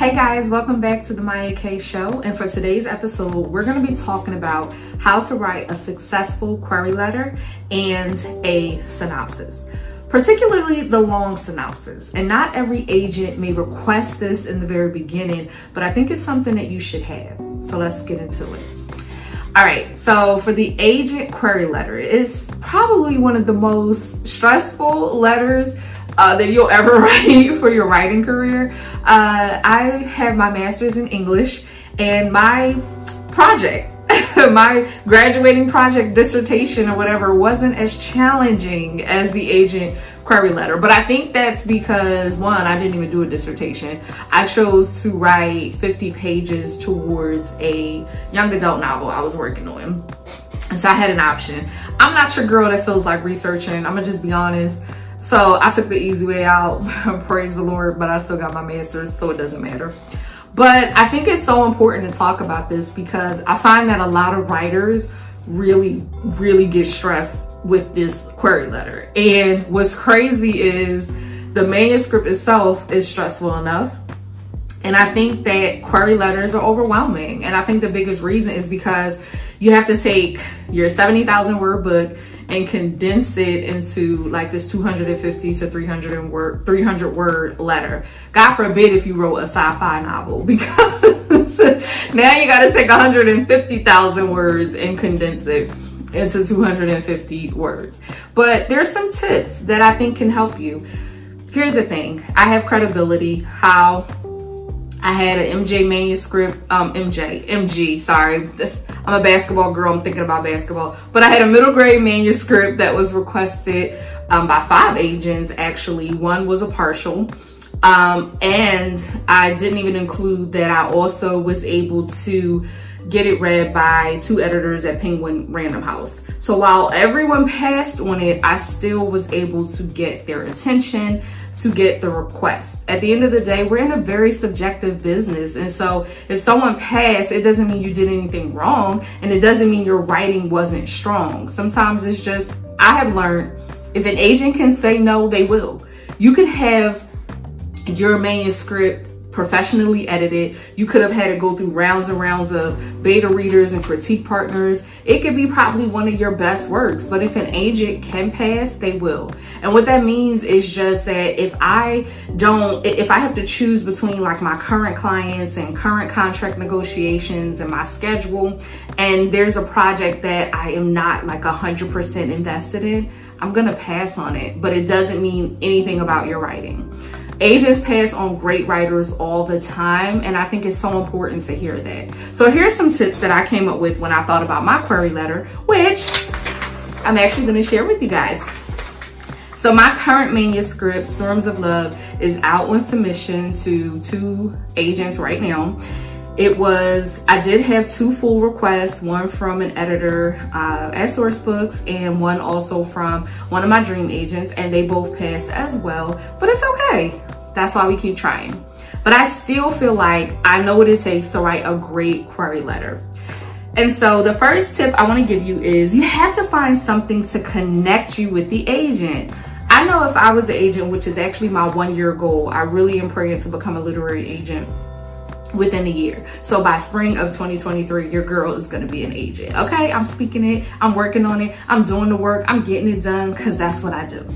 Hey guys, welcome back to the Mya Kay Show. And for today's episode, we're going to be talking about how to write a successful query letter and a synopsis, particularly the long synopsis. And not every agent may request this in the very beginning, but I think it's something that you should have. So let's get into it. All right, so for the agent query letter, it's probably one of the most stressful letters uh, that you'll ever write for your writing career. Uh, I have my master's in English and my project, my graduating project dissertation or whatever wasn't as challenging as the agent query letter. But I think that's because one, I didn't even do a dissertation. I chose to write 50 pages towards a young adult novel I was working on. And so I had an option. I'm not your girl that feels like researching. I'm gonna just be honest. So I took the easy way out, praise the Lord, but I still got my master's, so it doesn't matter. But I think it's so important to talk about this because I find that a lot of writers really, really get stressed with this query letter. And what's crazy is the manuscript itself is stressful enough. And I think that query letters are overwhelming. And I think the biggest reason is because you have to take your 70,000 word book and condense it into like this 250 to 300 word 300 word letter. God forbid if you wrote a sci-fi novel because now you got to take 150,000 words and condense it into 250 words. But there's some tips that I think can help you. Here's the thing. I have credibility. How I had an MJ manuscript, um, MJ, MG, sorry. This, I'm a basketball girl, I'm thinking about basketball. But I had a middle grade manuscript that was requested um, by five agents, actually. One was a partial. Um, and I didn't even include that I also was able to get it read by two editors at Penguin Random House. So while everyone passed on it, I still was able to get their attention to get the request. At the end of the day, we're in a very subjective business. And so if someone passed, it doesn't mean you did anything wrong. And it doesn't mean your writing wasn't strong. Sometimes it's just, I have learned if an agent can say no, they will. You could have your manuscript professionally edited. You could have had to go through rounds and rounds of beta readers and critique partners. It could be probably one of your best works, but if an agent can pass, they will. And what that means is just that if I don't, if I have to choose between like my current clients and current contract negotiations and my schedule, and there's a project that I am not like a hundred percent invested in, I'm gonna pass on it, but it doesn't mean anything about your writing. Agents pass on great writers all the time, and I think it's so important to hear that. So here's some tips that I came up with when I thought about my query letter, which I'm actually gonna share with you guys. So my current manuscript, Storms of Love, is out on submission to two agents right now. It was, I did have two full requests, one from an editor uh, at Sourcebooks and one also from one of my dream agents and they both passed as well, but it's okay. That's why we keep trying. But I still feel like I know what it takes to write a great query letter. And so the first tip I wanna give you is you have to find something to connect you with the agent. I know if I was the agent, which is actually my one year goal, I really am praying to become a literary agent within a year. So by spring of 2023, your girl is gonna be an agent, okay? I'm speaking it, I'm working on it, I'm doing the work, I'm getting it done because that's what I do.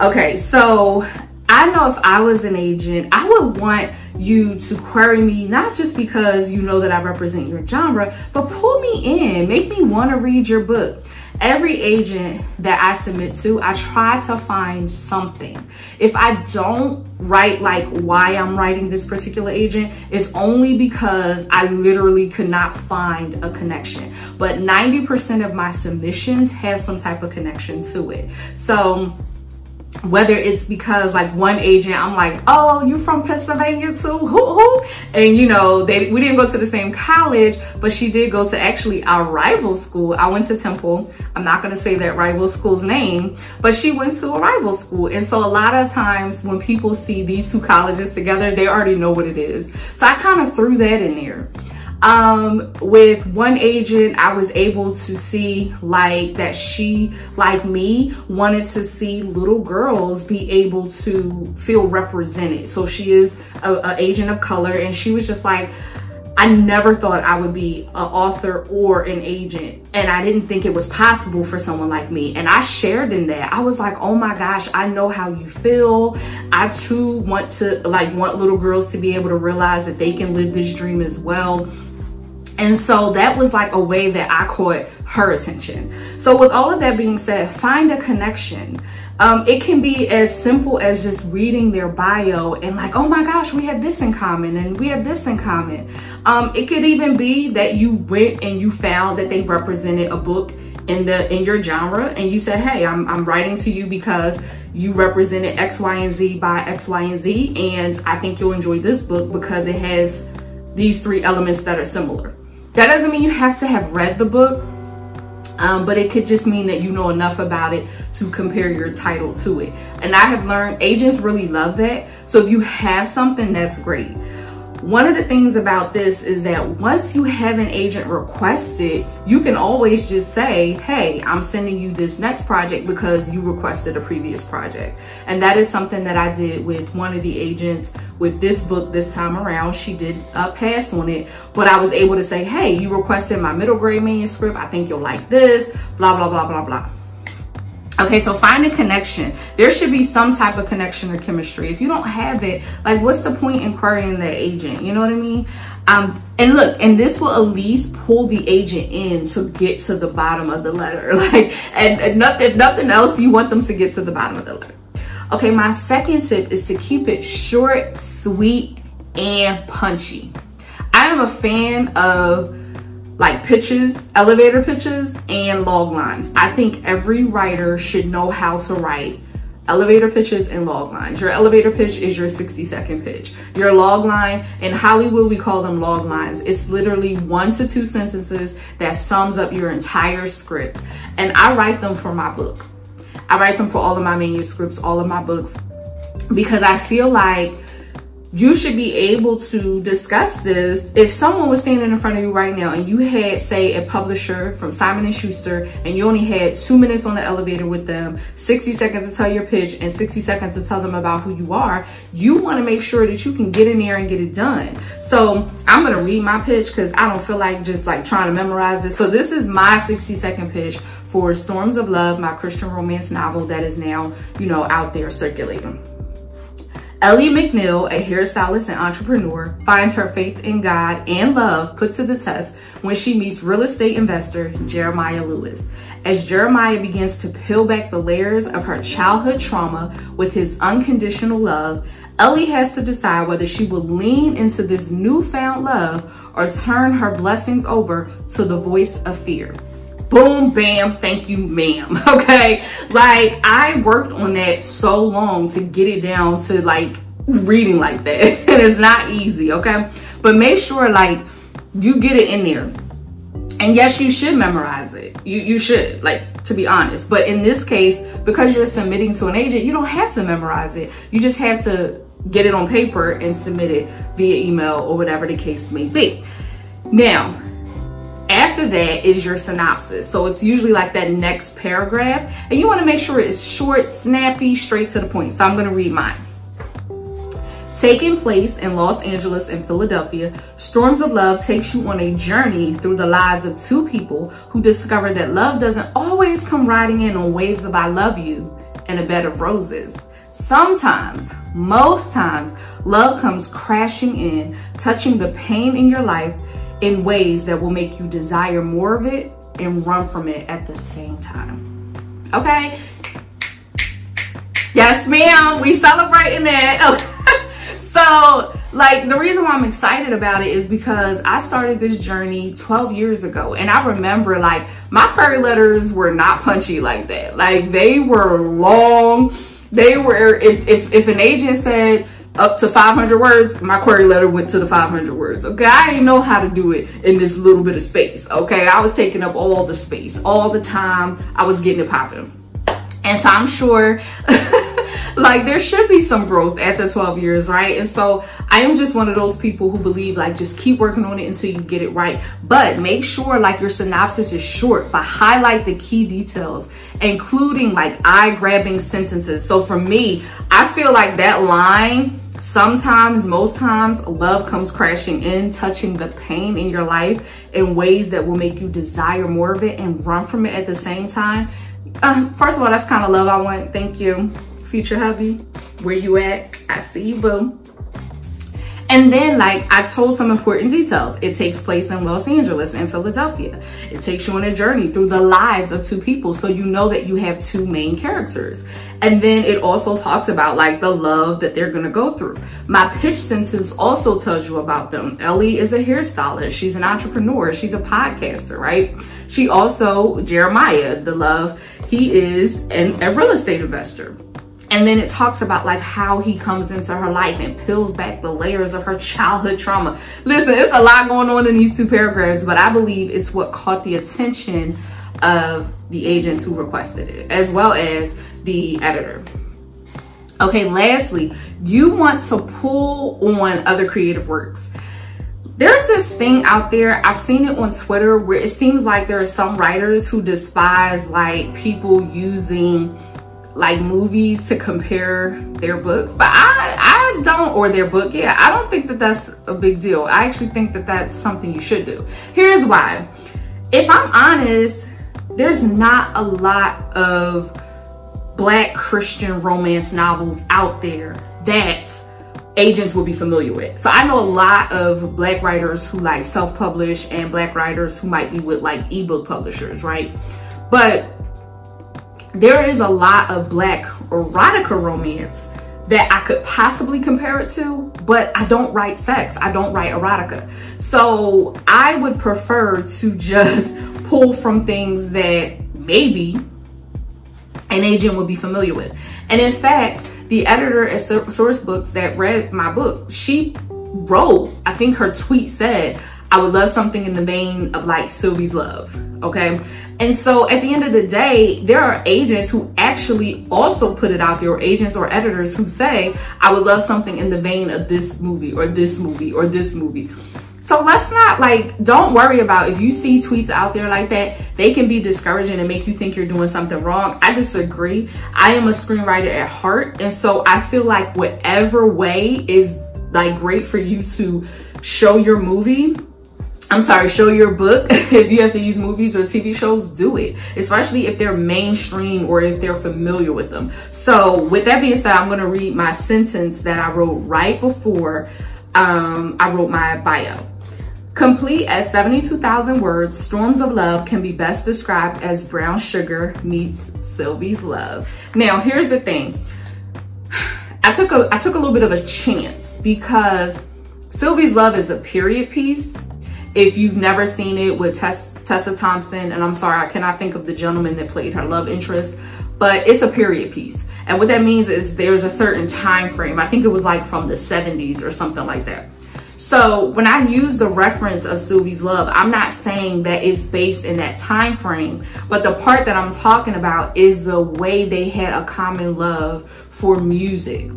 Okay, so I know if I was an agent, I would want you to query me, not just because you know that I represent your genre, but pull me in, make me wanna read your book. Every agent that I submit to, I try to find something. If I don't write like why I'm writing this particular agent, it's only because I literally could not find a connection. But 90% of my submissions have some type of connection to it. So whether it's because like one agent i'm like oh you from pennsylvania too? And you know they we didn't go to the same college but she did go to actually our rival school. I went to temple. I'm not going to say that rival school's name but she went to a rival school. And so a lot of times when people see these two colleges together they already know what it is. So i kind of threw that in there Um, with one agent, I was able to see like that she, like me, wanted to see little girls be able to feel represented. So she is a, agent of color and she was just like, I never thought I would be an author or an agent. And I didn't think it was possible for someone like me. And I shared in that. I was like, oh my gosh, I know how you feel. I too want to like want little girls to be able to realize that they can live this dream as well. And so that was like a way that I caught her attention. So with all of that being said, find a connection. Um, it can be as simple as just reading their bio and like, oh my gosh, we have this in common and we have this in common. Um, it could even be that you went and you found that they represented a book in the in your genre and you said, hey, I'm, I'm writing to you because you represented X, Y, and Z by X, Y, and Z. And I think you'll enjoy this book because it has these three elements that are similar. That doesn't mean you have to have read the book, um, but it could just mean that you know enough about it to compare your title to it. And I have learned agents really love that. So if you have something, that's great. One of the things about this is that once you have an agent requested, you can always just say, hey, I'm sending you this next project because you requested a previous project. And that is something that I did with one of the agents with this book this time around. She did uh, pass on it, but I was able to say, hey, you requested my middle grade manuscript. I think you'll like this, blah, blah, blah, blah, blah. Okay, so find a connection. There should be some type of connection or chemistry. If you don't have it, like what's the point in querying the agent? You know what I mean? Um, and look, and this will at least pull the agent in to get to the bottom of the letter. Like, and, and nothing, nothing else, you want them to get to the bottom of the letter. Okay, my second tip is to keep it short, sweet, and punchy. I am a fan of like pitches, elevator pitches, and log lines. I think every writer should know how to write elevator pitches and log lines. Your elevator pitch is your 60 second pitch. Your log line, in Hollywood, we call them log lines. It's literally one to two sentences that sums up your entire script. And I write them for my book. I write them for all of my manuscripts, all of my books, because I feel like you should be able to discuss this. If someone was standing in front of you right now and you had say a publisher from simon and schuster and you only had two minutes on the elevator with them 60 seconds to tell your pitch and 60 seconds to tell them about who you are you want to make sure that you can get in there and get it done. So i'm going to read my pitch because i don't feel like just like trying to memorize it. So this is my 60 second pitch for storms of love my christian romance novel that is now you know out there circulating Ellie McNeil, a hairstylist and entrepreneur, finds her faith in God and love put to the test when she meets real estate investor Jeremiah Lewis. As Jeremiah begins to peel back the layers of her childhood trauma with his unconditional love, Ellie has to decide whether she will lean into this newfound love or turn her blessings over to the voice of fear boom, bam, thank you, ma'am. Okay. Like I worked on that so long to get it down to like reading like that. and it's not easy. Okay. But make sure like you get it in there. And yes, you should memorize it. You, you should, like, to be honest. But in this case, because you're submitting to an agent, you don't have to memorize it. You just have to get it on paper and submit it via email or whatever the case may be. Now, after that is your synopsis. So it's usually like that next paragraph. And you want to make sure it's short, snappy, straight to the point. So I'm going to read mine. Taking place in Los Angeles and Philadelphia, Storms of Love takes you on a journey through the lives of two people who discover that love doesn't always come riding in on waves of I love you and a bed of roses. Sometimes, most times, love comes crashing in, touching the pain in your life in ways that will make you desire more of it and run from it at the same time. Okay? Yes, ma'am. We celebrating that. so, like, the reason why I'm excited about it is because I started this journey 12 years ago. And I remember, like, my prayer letters were not punchy like that. Like, they were long. They were, if, if, if an agent said, up to 500 words, my query letter went to the 500 words. Okay, I didn't know how to do it in this little bit of space. Okay, I was taking up all the space, all the time. I was getting it popping. And so I'm sure like there should be some growth after 12 years, right? And so I am just one of those people who believe like just keep working on it until you get it right. But make sure like your synopsis is short, but highlight the key details, including like eye grabbing sentences. So for me, I feel like that line Sometimes, most times, love comes crashing in, touching the pain in your life in ways that will make you desire more of it and run from it at the same time. Uh, first of all, that's kind of love I want. Thank you, future hubby. Where you at? I see you, boo. And then like I told some important details. It takes place in Los Angeles and Philadelphia. It takes you on a journey through the lives of two people. So you know that you have two main characters. And then it also talks about like the love that they're gonna go through. My pitch sentence also tells you about them. Ellie is a hairstylist. She's an entrepreneur. She's a podcaster, right? She also, Jeremiah, the love, he is an, a real estate investor. And then it talks about like how he comes into her life and peels back the layers of her childhood trauma. Listen, it's a lot going on in these two paragraphs, but I believe it's what caught the attention of the agents who requested it, as well as the editor. Okay, lastly, you want to pull on other creative works. There's this thing out there, I've seen it on Twitter where it seems like there are some writers who despise like people using like movies to compare their books, but I, I don't, or their book, yeah, I don't think that that's a big deal. I actually think that that's something you should do. Here's why. If I'm honest, there's not a lot of black Christian romance novels out there that agents will be familiar with. So I know a lot of black writers who like self-publish and black writers who might be with like ebook publishers, right? But there is a lot of black erotica romance that I could possibly compare it to, but I don't write sex. I don't write erotica. So I would prefer to just pull from things that maybe an agent would be familiar with. And in fact, the editor at Sourcebooks that read my book, she wrote, I think her tweet said, I would love something in the vein of like Sylvie's Love, okay? And so at the end of the day, there are agents who actually also put it out there, or agents or editors who say, I would love something in the vein of this movie or this movie or this movie. So let's not like, don't worry about if you see tweets out there like that, they can be discouraging and make you think you're doing something wrong. I disagree. I am a screenwriter at heart. And so I feel like whatever way is like great for you to show your movie I'm sorry, show your book. if you have to use movies or TV shows, do it. Especially if they're mainstream or if they're familiar with them. So with that being said, I'm gonna read my sentence that I wrote right before um, I wrote my bio. Complete at 72,000 words, Storms of Love can be best described as brown sugar meets Sylvie's love. Now, here's the thing. I took a I took a little bit of a chance because Sylvie's Love is a period piece if you've never seen it with Tess, Tessa Thompson, and I'm sorry, I cannot think of the gentleman that played her love interest, but it's a period piece. And what that means is there's a certain time frame. I think it was like from the 70s or something like that. So when I use the reference of Sylvie's Love, I'm not saying that it's based in that time frame, but the part that I'm talking about is the way they had a common love for music.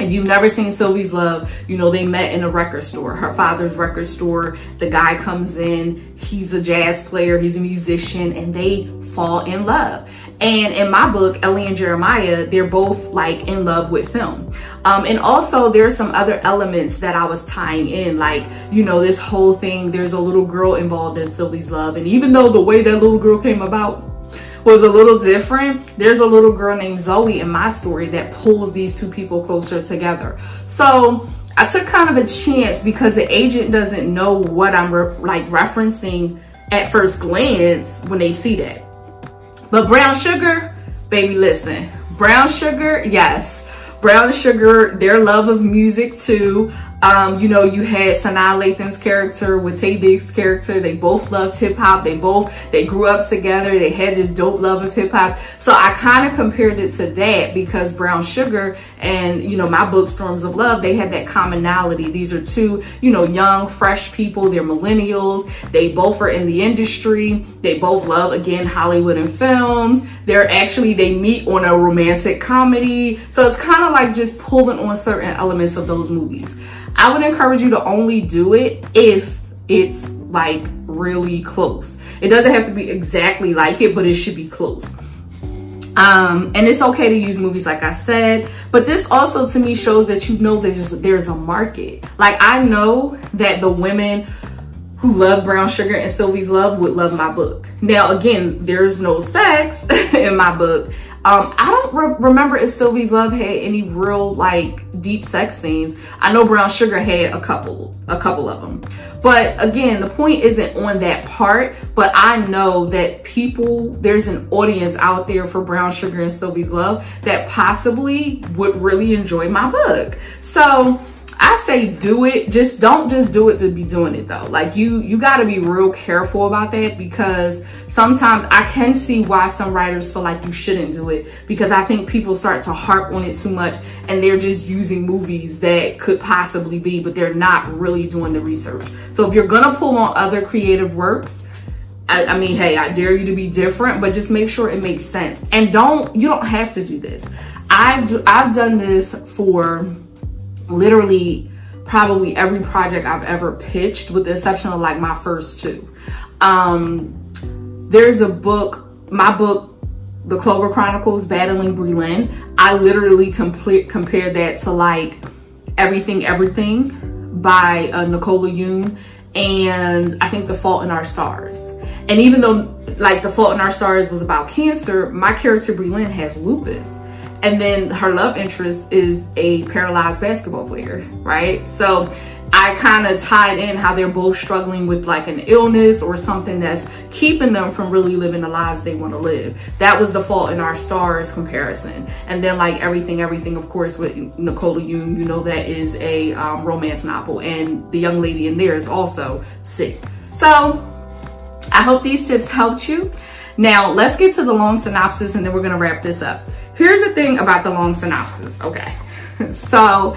If you've never seen Sylvie's Love, you know, they met in a record store, her father's record store. The guy comes in, he's a jazz player, he's a musician, and they fall in love. And in my book, Ellie and Jeremiah, they're both like in love with film. Um, and also there's some other elements that I was tying in, like, you know, this whole thing, there's a little girl involved in Sylvie's Love. And even though the way that little girl came about was a little different. There's a little girl named Zoe in my story that pulls these two people closer together. So I took kind of a chance because the agent doesn't know what I'm re like referencing at first glance when they see that. But brown sugar, baby, listen. Brown sugar, yes. Brown sugar, their love of music too. Um, you know, you had Sanaa Lathan's character with Taye Diggs' character. They both loved hip hop. They both, they grew up together. They had this dope love of hip hop. So I kind of compared it to that because Brown Sugar and, you know, my book Storms of Love, they had that commonality. These are two, you know, young, fresh people. They're millennials. They both are in the industry. They both love, again, Hollywood and films. They're actually, they meet on a romantic comedy. So it's kind of like just pulling on certain elements of those movies. I would encourage you to only do it if it's like really close. It doesn't have to be exactly like it, but it should be close. Um, and it's okay to use movies like I said, but this also to me shows that you know there's, there's a market. Like I know that the women who love brown sugar and Sylvie's love would love my book. Now, again, there's no sex in my book. Um, I don't re remember if Sylvie's Love had any real like deep sex scenes. I know Brown Sugar had a couple, a couple of them. But again, the point isn't on that part, but I know that people, there's an audience out there for Brown Sugar and Sylvie's Love that possibly would really enjoy my book. So I say do it. Just don't just do it to be doing it though. Like you, you got to be real careful about that because sometimes I can see why some writers feel like you shouldn't do it because I think people start to harp on it too much and they're just using movies that could possibly be, but they're not really doing the research. So if you're gonna pull on other creative works, I, I mean, hey, I dare you to be different, but just make sure it makes sense. And don't, you don't have to do this. I've, I've done this for literally probably every project I've ever pitched with the exception of like my first two. Um, there's a book, my book, The Clover Chronicles, Battling Breland. I literally complete, compared that to like Everything Everything by uh, Nicola Yoon and I think The Fault in Our Stars. And even though like The Fault in Our Stars was about cancer, my character Breland has lupus. And then her love interest is a paralyzed basketball player, right? So I kind of tied in how they're both struggling with like an illness or something that's keeping them from really living the lives they want to live. That was the fault in our stars comparison. And then like everything, everything, of course, with Nicola Yoon, you know, that is a um, romance novel. And the young lady in there is also sick. So I hope these tips helped you. Now let's get to the long synopsis and then we're going to wrap this up. Here's the thing about the long synopsis. Okay. so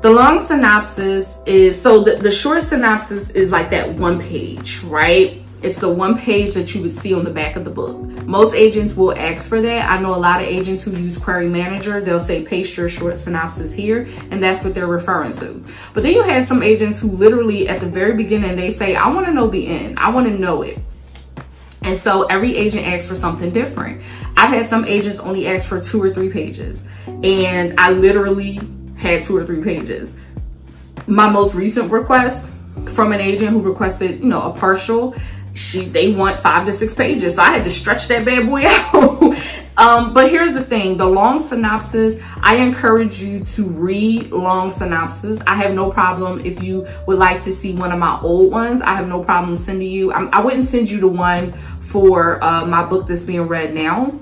the long synopsis is, so the, the short synopsis is like that one page, right? It's the one page that you would see on the back of the book. Most agents will ask for that. I know a lot of agents who use Query Manager, they'll say paste your short synopsis here, and that's what they're referring to. But then you have some agents who literally at the very beginning, they say, I wanna know the end. I wanna know it. And so every agent asks for something different. I've had some agents only ask for two or three pages. And I literally had two or three pages. My most recent request from an agent who requested, you know, a partial, she they want five to six pages. So I had to stretch that bad boy out. um, but here's the thing, the long synopsis, I encourage you to read long synopsis. I have no problem if you would like to see one of my old ones. I have no problem sending you, I, I wouldn't send you the one for uh, my book that's being read now.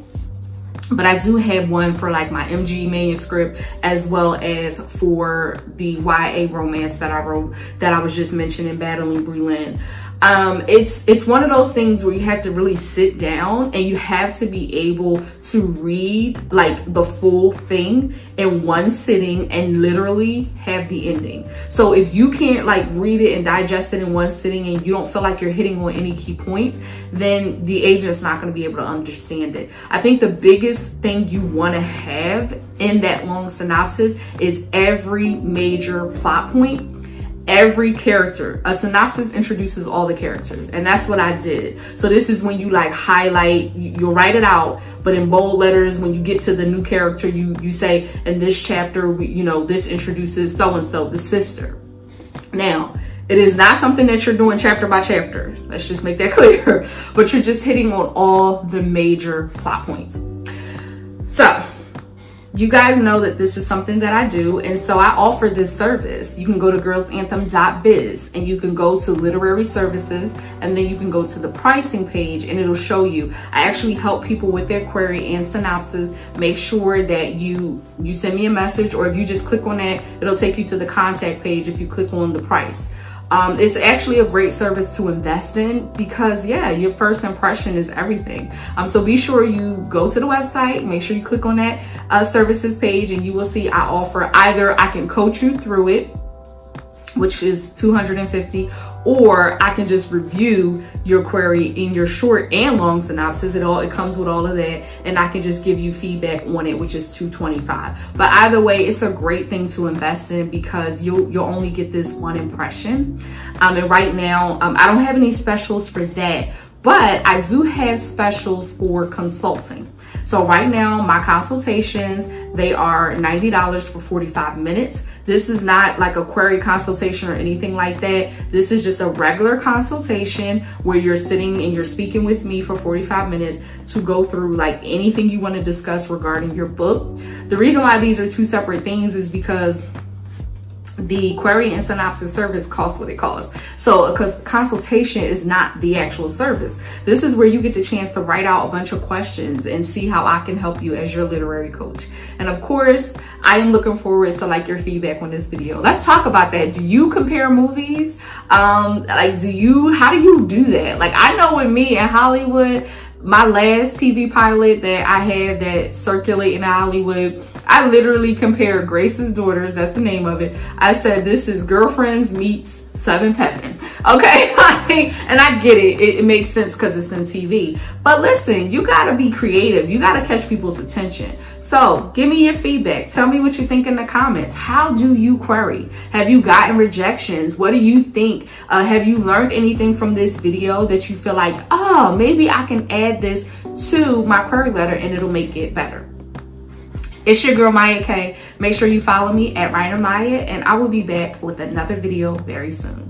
But I do have one for like my MG manuscript as well as for the YA romance that I wrote that I was just mentioning, Battling Breland um, it's it's one of those things where you have to really sit down and you have to be able to read like the full thing in one sitting and literally have the ending. So if you can't like read it and digest it in one sitting and you don't feel like you're hitting on any key points, then the agent's not going to be able to understand it. I think the biggest thing you want to have in that long synopsis is every major plot point every character. A synopsis introduces all the characters and that's what I did. So this is when you like highlight, you'll write it out, but in bold letters, when you get to the new character, you, you say in this chapter, we, you know, this introduces so-and-so, the sister. Now, it is not something that you're doing chapter by chapter. Let's just make that clear. But you're just hitting on all the major plot points. So you guys know that this is something that I do. And so I offer this service. You can go to girlsanthem.biz and you can go to literary services and then you can go to the pricing page and it'll show you. I actually help people with their query and synopsis. Make sure that you, you send me a message or if you just click on that, it'll take you to the contact page if you click on the price. Um, it's actually a great service to invest in because yeah, your first impression is everything. Um, so be sure you go to the website, make sure you click on that uh, services page and you will see I offer either I can coach you through it, which is 250 or I can just review your query in your short and long synopsis. It all it comes with all of that, and I can just give you feedback on it, which is 225. But either way, it's a great thing to invest in because you'll you'll only get this one impression. Um, and right now, um, I don't have any specials for that, but I do have specials for consulting. So right now, my consultations, they are $90 for 45 minutes. This is not like a query consultation or anything like that. This is just a regular consultation where you're sitting and you're speaking with me for 45 minutes to go through like anything you want to discuss regarding your book. The reason why these are two separate things is because the query and synopsis service costs what it costs. So because consultation is not the actual service. This is where you get the chance to write out a bunch of questions and see how I can help you as your literary coach. And of course, I am looking forward to like your feedback on this video. Let's talk about that. Do you compare movies? Um, like do you, how do you do that? Like I know with me in Hollywood, my last TV pilot that I had that circulate in Hollywood, I literally compared Grace's Daughters, that's the name of it. I said, this is Girlfriends meets Seven Heaven. Okay, and I get it. it. It makes sense because it's in TV. But listen, you gotta be creative. You gotta catch people's attention. So give me your feedback. Tell me what you think in the comments. How do you query? Have you gotten rejections? What do you think? Uh, have you learned anything from this video that you feel like, oh, maybe I can add this to my query letter and it'll make it better? It's your girl Mya Kay. Make sure you follow me at Writer Mya and I will be back with another video very soon.